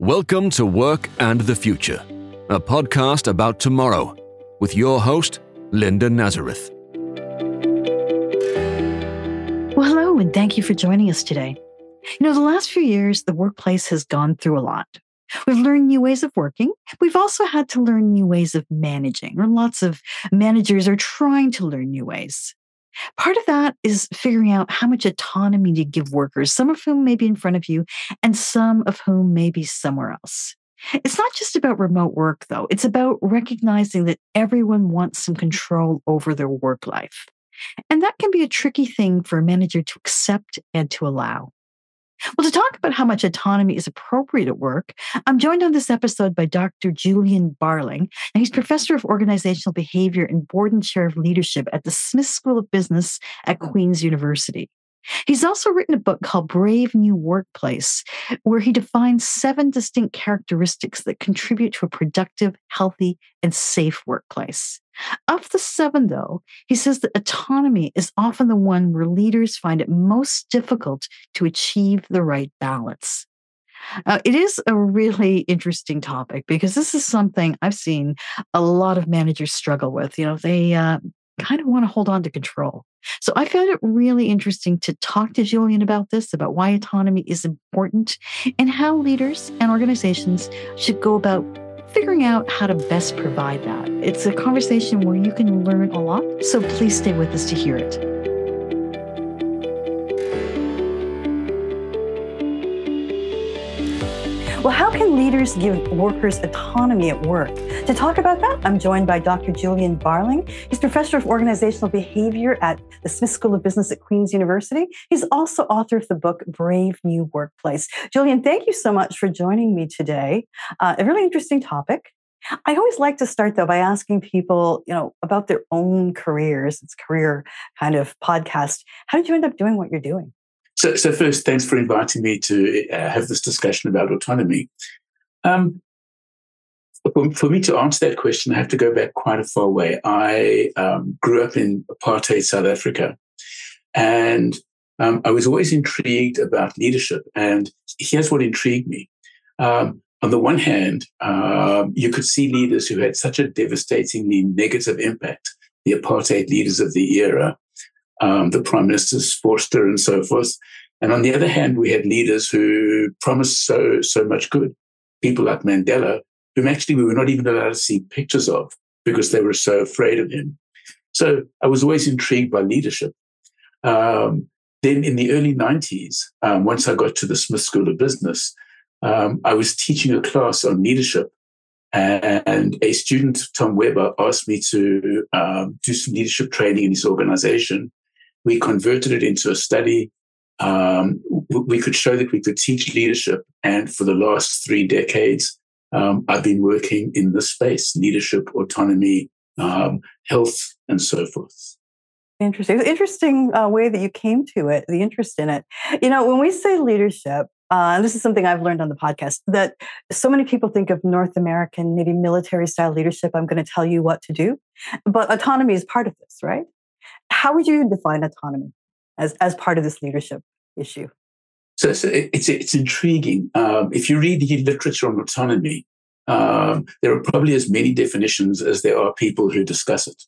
Welcome to Work and the Future, a podcast about tomorrow with your host, Linda Nazareth. Well, hello, and thank you for joining us today. You know, the last few years, the workplace has gone through a lot. We've learned new ways of working. We've also had to learn new ways of managing, or lots of managers are trying to learn new ways. Part of that is figuring out how much autonomy to give workers, some of whom may be in front of you and some of whom may be somewhere else. It's not just about remote work, though. It's about recognizing that everyone wants some control over their work life. And that can be a tricky thing for a manager to accept and to allow. Well, to talk about how much autonomy is appropriate at work, I'm joined on this episode by Dr. Julian Barling, and he's professor of organizational behavior and Borden chair of leadership at the Smith School of Business at hmm. Queen's University. He's also written a book called Brave New Workplace, where he defines seven distinct characteristics that contribute to a productive, healthy, and safe workplace. Of the seven, though, he says that autonomy is often the one where leaders find it most difficult to achieve the right balance. Uh, it is a really interesting topic because this is something I've seen a lot of managers struggle with. You know, they uh, kind of want to hold on to control. So I found it really interesting to talk to Julian about this, about why autonomy is important and how leaders and organizations should go about figuring out how to best provide that. It's a conversation where you can learn a lot. So please stay with us to hear it. Well, how can leaders give workers autonomy at work? To talk about that, I'm joined by Dr. Julian Barling. He's professor of organizational behavior at the Smith School of Business at Queen's University. He's also author of the book Brave New Workplace. Julian, thank you so much for joining me today. Uh, a really interesting topic. I always like to start though by asking people, you know, about their own careers. It's career kind of podcast. How did you end up doing what you're doing? So, so first, thanks for inviting me to uh, have this discussion about autonomy. Um, for, for, me to answer that question, I have to go back quite a far way. I um, grew up in apartheid South Africa, and um, I was always intrigued about leadership. And here's what intrigued me. Um, on the one hand, um, you could see leaders who had such a devastatingly negative impact, the apartheid leaders of the era, um, the prime ministers Vorster and so forth. And on the other hand, we had leaders who promised so so much good. People like Mandela, whom actually we were not even allowed to see pictures of because they were so afraid of him. So I was always intrigued by leadership. Um, then in the early 90s, um, once I got to the Smith School of Business, um, I was teaching a class on leadership. And a student, Tom Weber, asked me to um, do some leadership training in his organization. We converted it into a study. Um, we could show that we could teach leadership. And for the last three decades, um, I've been working in this space leadership, autonomy, um, health, and so forth. Interesting. Interesting uh, way that you came to it, the interest in it. You know, when we say leadership, uh, and this is something I've learned on the podcast, that so many people think of North American, maybe military style leadership. I'm going to tell you what to do. But autonomy is part of this, right? How would you define autonomy as, as part of this leadership issue? So, it's, it's intriguing. Um, if you read the literature on autonomy, um, there are probably as many definitions as there are people who discuss it.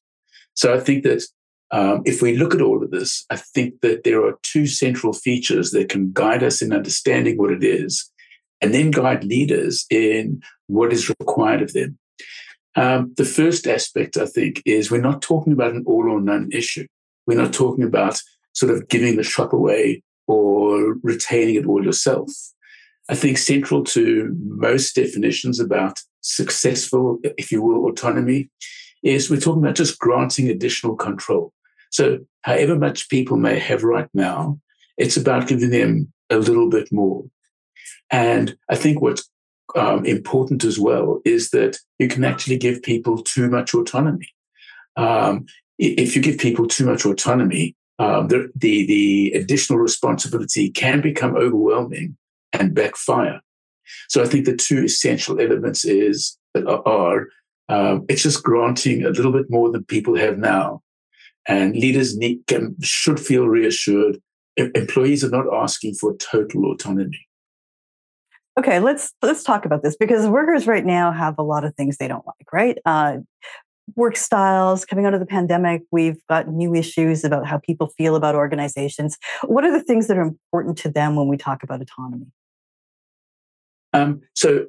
So I think that um, if we look at all of this, I think that there are two central features that can guide us in understanding what it is and then guide leaders in what is required of them. Um, the first aspect, I think, is we're not talking about an all or none issue. We're not talking about sort of giving the shop away or retaining it all yourself. I think central to most definitions about successful, if you will, autonomy is we're talking about just granting additional control. So, however much people may have right now, it's about giving them a little bit more. And I think what's um, important as well is that you can actually give people too much autonomy. Um, if you give people too much autonomy, um, the, the, the additional responsibility can become overwhelming and backfire. So I think the two essential elements is are um, it's just granting a little bit more than people have now, and leaders need can, should feel reassured. Employees are not asking for total autonomy. Okay, let's let's talk about this because workers right now have a lot of things they don't like, right? Uh, work styles coming out of the pandemic we've got new issues about how people feel about organizations. What are the things that are important to them when we talk about autonomy? Um, so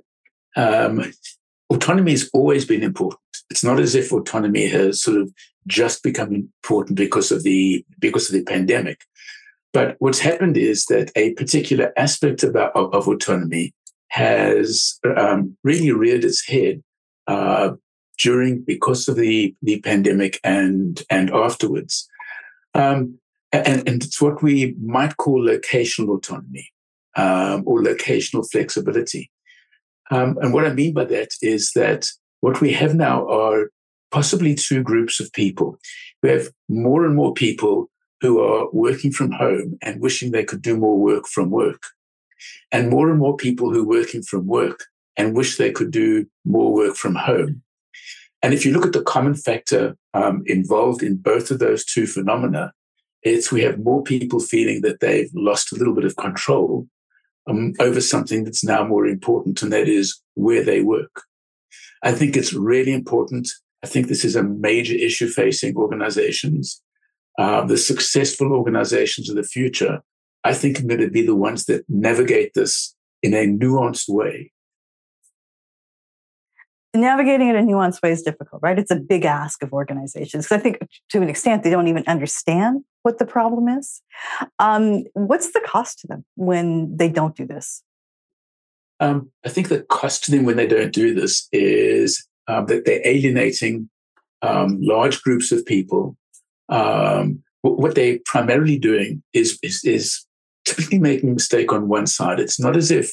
um, autonomy has always been important. It's not as if autonomy has sort of just become important because of the because of the pandemic. But what's happened is that a particular aspect of, of, of autonomy has um, really reared its head uh, during because of the the pandemic and and afterwards. Um, and, and it's what we might call locational autonomy um, or locational flexibility. Um, and what I mean by that is that what we have now are possibly two groups of people. We have more and more people who are working from home and wishing they could do more work from work, and more and more people who are working from work and wish they could do more work from home. And if you look at the common factor um, involved in both of those two phenomena, it's we have more people feeling that they've lost a little bit of control um, over something that's now more important, and that is where they work. I think it's really important. I think this is a major issue facing organizations. Uh, the successful organizations of the future, I think, are going to be the ones that navigate this in a nuanced way navigating it in a nuanced way is difficult, right? It's a big ask of organizations. Because I think to an extent, they don't even understand what the problem is. Um, what's the cost to them when they don't do this? Um, I think the cost to them when they don't do this is um, that they're alienating um, large groups of people. Um, what they're primarily doing is, is, is typically making a mistake on one side. It's not as if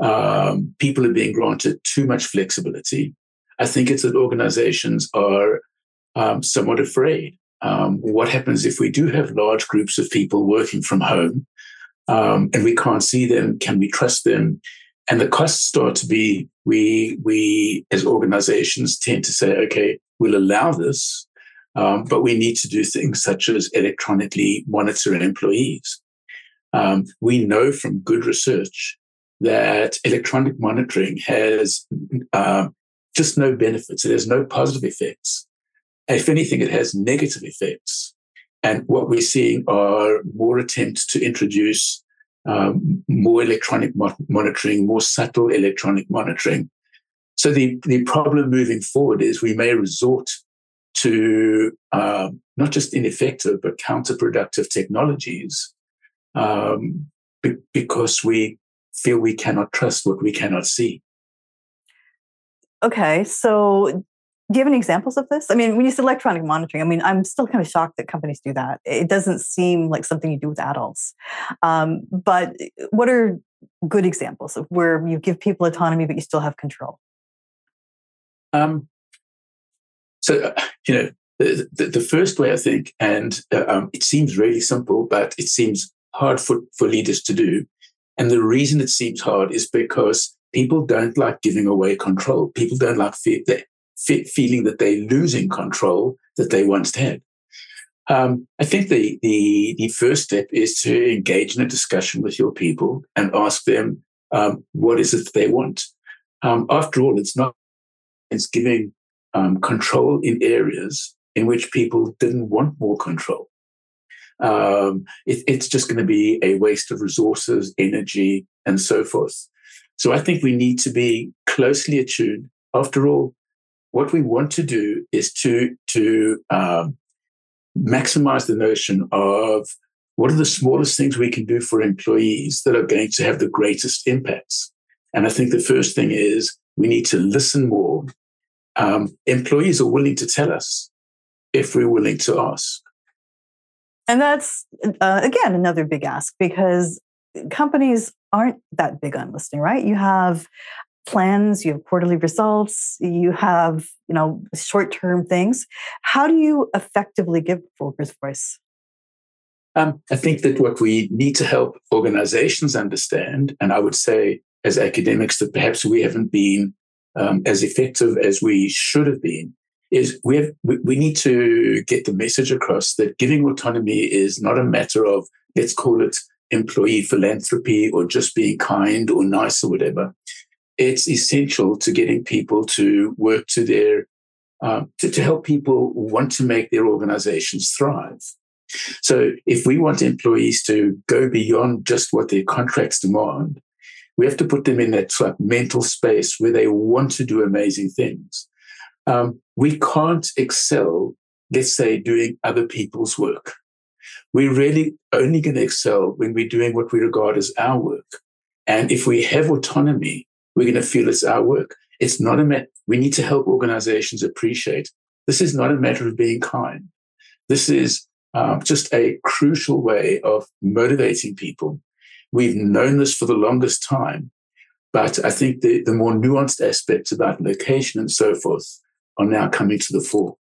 um, people are being granted too much flexibility. I think it's that organizations are um, somewhat afraid. Um, what happens if we do have large groups of people working from home um, and we can't see them? Can we trust them? And the costs start to be we we as organizations tend to say, okay, we'll allow this, um, but we need to do things such as electronically monitor employees. Um, we know from good research that electronic monitoring has uh, just no benefits. It has no positive effects. If anything, it has negative effects. And what we're seeing are more attempts to introduce um, more electronic mo- monitoring, more subtle electronic monitoring. So the, the problem moving forward is we may resort to um, not just ineffective but counterproductive technologies um, be- because we feel we cannot trust what we cannot see. Okay, so do you have any examples of this? I mean, when you say electronic monitoring, I mean, I'm still kind of shocked that companies do that. It doesn't seem like something you do with adults. Um, but what are good examples of where you give people autonomy, but you still have control? Um, so, uh, you know, the, the, the, first way I think, and uh, um, it seems really simple, but it seems hard for, for leaders to do, and the reason it seems hard is because people don't like giving away control. People don't like fe- fe- feeling that they're losing control that they once had. Um, I think the, the, the first step is to engage in a discussion with your people and ask them um, what is it they want. Um, after all, it's not it's giving um, control in areas in which people didn't want more control um, it, it's just going to be a waste of resources, energy, and so forth. So I think we need to be closely attuned. After all, what we want to do is to to um, maximize the notion of what are the smallest things we can do for employees that are going to have the greatest impacts. And I think the first thing is we need to listen more. Um, employees are willing to tell us if we're willing to ask. And that's, uh, again, another big ask because companies aren't that big on listening, right? You have plans, you have quarterly results, you have, you know, short-term things. How do you effectively give workers voice? Um, I think that what we need to help organizations understand, and I would say as academics that perhaps we haven't been um, as effective as we should have been, is we have we need to get the message across that giving autonomy is not a matter of let's call it employee philanthropy or just being kind or nice or whatever. It's essential to getting people to work to their uh, to, to help people want to make their organizations thrive. So if we want employees to go beyond just what their contracts demand, we have to put them in that sort of mental space where they want to do amazing things. Um, we can't excel, let's say, doing other people's work. We're really only going to excel when we're doing what we regard as our work. And if we have autonomy, we're going to feel it's our work. It's not a matter, we need to help organizations appreciate this is not a matter of being kind. This is um, just a crucial way of motivating people. We've known this for the longest time, but I think the, the more nuanced aspects about location and so forth are now coming to the fore.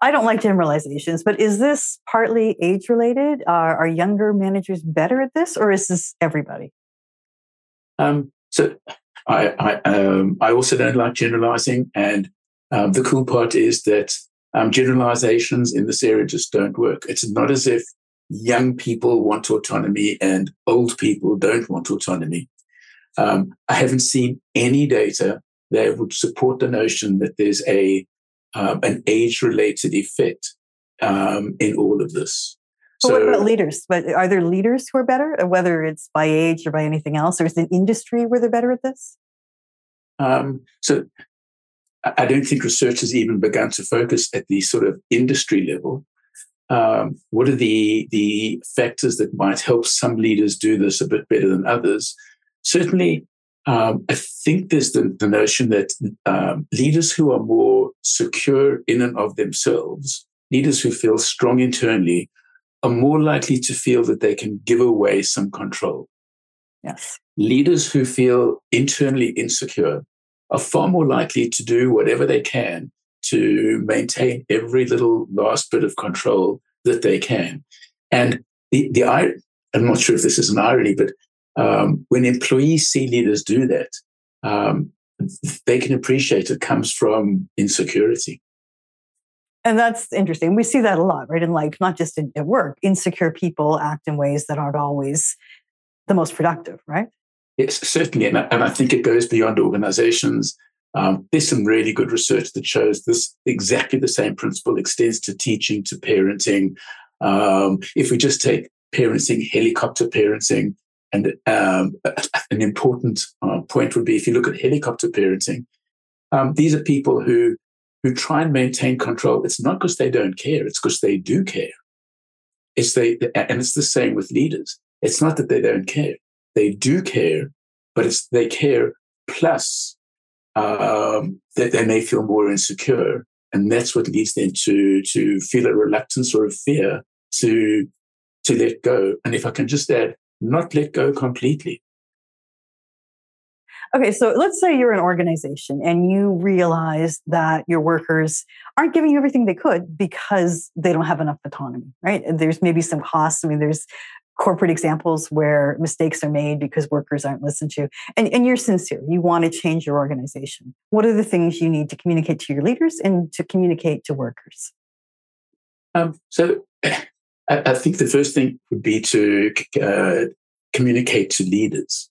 I don't like generalizations, but is this partly age related? Are, are younger managers better at this, or is this everybody? Um, so I, I, um, I also don't like generalizing. And um, the cool part is that um, generalizations in this area just don't work. It's not as if young people want autonomy and old people don't want autonomy. Um, I haven't seen any data that would support the notion that there's a um, an age related effect um, in all of this. But so, what about leaders? But are there leaders who are better, uh, whether it's by age or by anything else, or is it industry where they're better at this? Um, so I don't think research has even begun to focus at the sort of industry level. Um, what are the the factors that might help some leaders do this a bit better than others? Certainly, um, I think there's the, the notion that um, leaders who are more secure in and of themselves, leaders who feel strong internally, are more likely to feel that they can give away some control. Yes. Leaders who feel internally insecure are far more likely to do whatever they can to maintain every little last bit of control that they can. And the, the I'm not sure if this is an irony, but um, when employees see leaders do that, um, they can appreciate it comes from insecurity. And that's interesting. We see that a lot, right? In life, not just in, at work. Insecure people act in ways that aren't always the most productive, right? Yes, certainly. And, and I think it goes beyond organizations. Um, there's some really good research that shows this exactly the same principle extends to teaching, to parenting. Um, if we just take parenting, helicopter parenting, and um, an important uh, point would be if you look at helicopter parenting, um, these are people who who try and maintain control. It's not because they don't care; it's because they do care. It's they, and it's the same with leaders. It's not that they don't care; they do care, but it's they care plus um, that they may feel more insecure, and that's what leads them to to feel a reluctance or a fear to to let go. And if I can just add, not let go completely. Okay, so let's say you're an organization and you realize that your workers aren't giving you everything they could because they don't have enough autonomy, right? There's maybe some costs. I mean, there's corporate examples where mistakes are made because workers aren't listened to. And, and you're sincere. You want to change your organization. What are the things you need to communicate to your leaders and to communicate to workers? Um, so I, think the first thing would be to uh, communicate to leaders.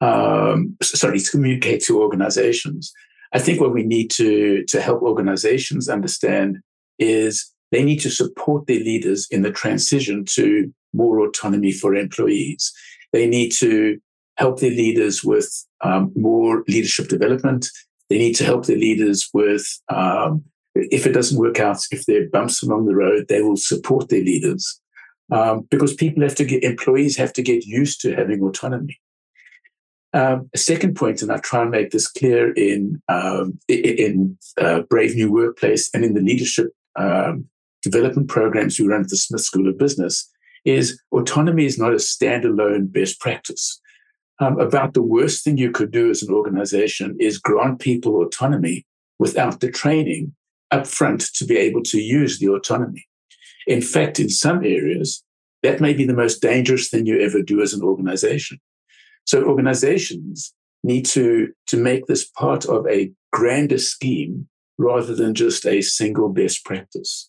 Um, sorry, to communicate to organizations. I think what we need to to help organizations understand is they need to support their leaders in the transition to more autonomy for employees. They need to help their leaders with um, more leadership development. They need to help their leaders with um, if it doesn't work out, if there are bumps along the road, they will support their leaders um, because people have to get, employees have to get used to having autonomy. Um, a second point, and I try and make this clear in um, in uh, Brave New Workplace and in the leadership um, development programs we run at the Smith School of Business, is autonomy is not a standalone best practice. Um, about the worst thing you could do as an organization is grant people autonomy without the training upfront to be able to use the autonomy. In fact, in some areas, that may be the most dangerous thing you ever do as an organization. So organizations need to, to make this part of a grander scheme rather than just a single best practice.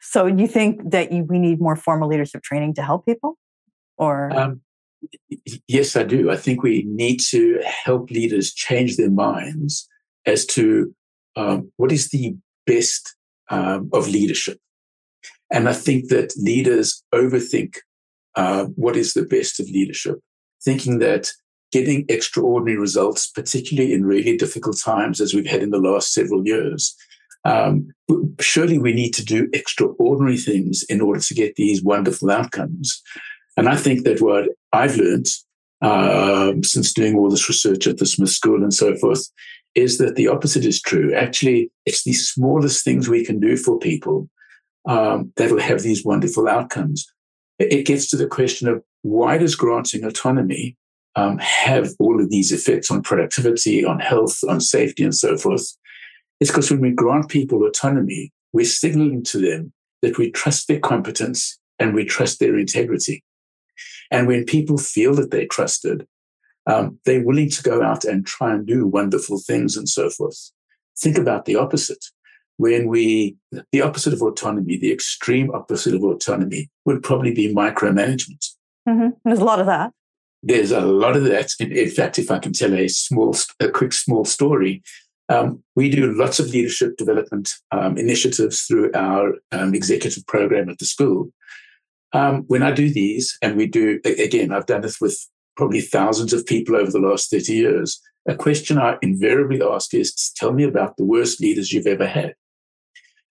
So you think that you, we need more formal leadership training to help people? Or um, yes, I do. I think we need to help leaders change their minds as to um, what is the best um, of leadership. And I think that leaders overthink uh, what is the best of leadership, thinking that getting extraordinary results, particularly in really difficult times as we've had in the last several years, um, surely we need to do extraordinary things in order to get these wonderful outcomes. And I think that what I've learned um, since doing all this research at the Smith School and so forth is that the opposite is true. Actually, it's the smallest things we can do for people um, that'll have these wonderful outcomes. It gets to the question of why does granting autonomy um, have all of these effects on productivity, on health, on safety, and so forth? It's because when we grant people autonomy, we're signaling to them that we trust their competence and we trust their integrity. And when people feel that they're trusted, um, they're willing to go out and try and do wonderful things and so forth. Think about the opposite. When we, the opposite of autonomy, the extreme opposite of autonomy would probably be micromanagement. Mm-hmm. There's a lot of that. There's a lot of that. In, in fact, if I can tell a small, a quick small story, um, we do lots of leadership development um, initiatives through our um, executive program at the school. Um, when I do these, and we do, again, I've done this with probably thousands of people over the last 30 years. A question I invariably ask is tell me about the worst leaders you've ever had.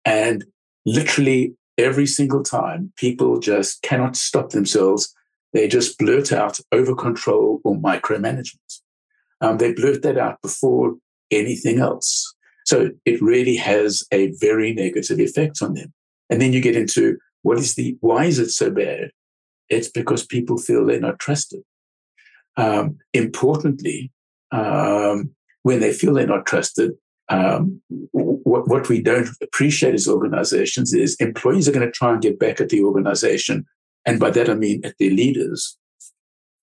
And literally every single time, people just cannot stop themselves. They just blurt out over control or micromanagement. Um, they blurt that out before anything else. So it really has a very negative effect on them. And then you get into what is the, why is it so bad? It's because people feel they're not trusted. Um, importantly, um, when they feel they're not trusted, um, what, what, we don't appreciate as organizations is employees are going to try and get back at the organization. And by that, I mean at their leaders.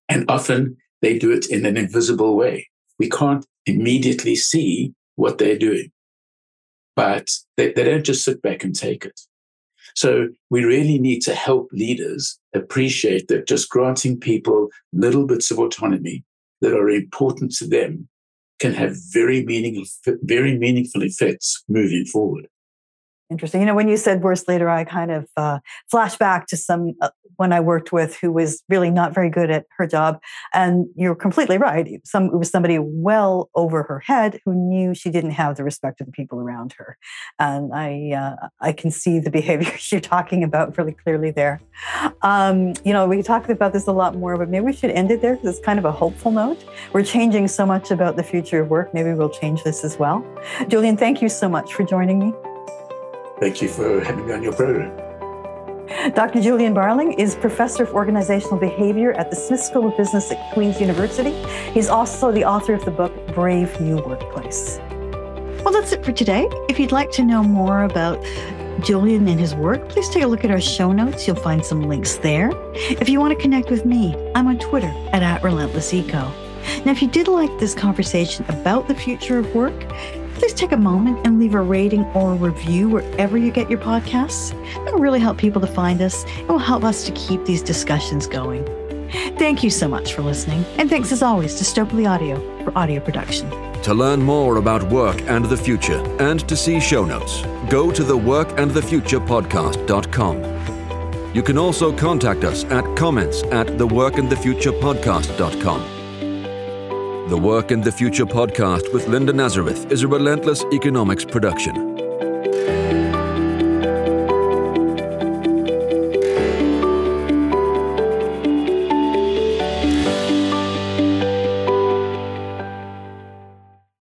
And often they do it in an invisible way. We can't immediately see what they're doing, but they, they don't just sit back and take it. So we really need to help leaders appreciate that just granting people little bits of autonomy that are important to them can have very meaningful, very meaningful effects moving forward. Interesting. You know, when you said worst leader, I kind of uh, flash back to some uh, when I worked with who was really not very good at her job. And you're completely right. Some it was somebody well over her head who knew she didn't have the respect of the people around her. And I uh, I can see the behaviors you're talking about really clearly there. Um, you know, we talked about this a lot more, but maybe we should end it there because it's kind of a hopeful note. We're changing so much about the future of work. Maybe we'll change this as well. Julian, thank you so much for joining me. Thank you for having me on your program. Dr. Julian Barling is professor of organizational behavior at the Smith School of Business at Queen's University. He's also the author of the book Brave New Workplace. Well, that's it for today. If you'd like to know more about Julian and his work, please take a look at our show notes. You'll find some links there. If you want to connect with me, I'm on Twitter at, at RelentlessEco. Now, if you did like this conversation about the future of work, please take a moment and leave a rating or review wherever you get your podcasts. It will really help people to find us. It will help us to keep these discussions going. Thank you so much for listening, and thanks as always to Stokely Audio for audio production. To learn more about work and the future and to see show notes, go to the workandthefuturepodcast.com. You can also contact us at comments at theworkandthefuturepodcast.com. The Work and the Future podcast with Linda Nazareth is a relentless economics production.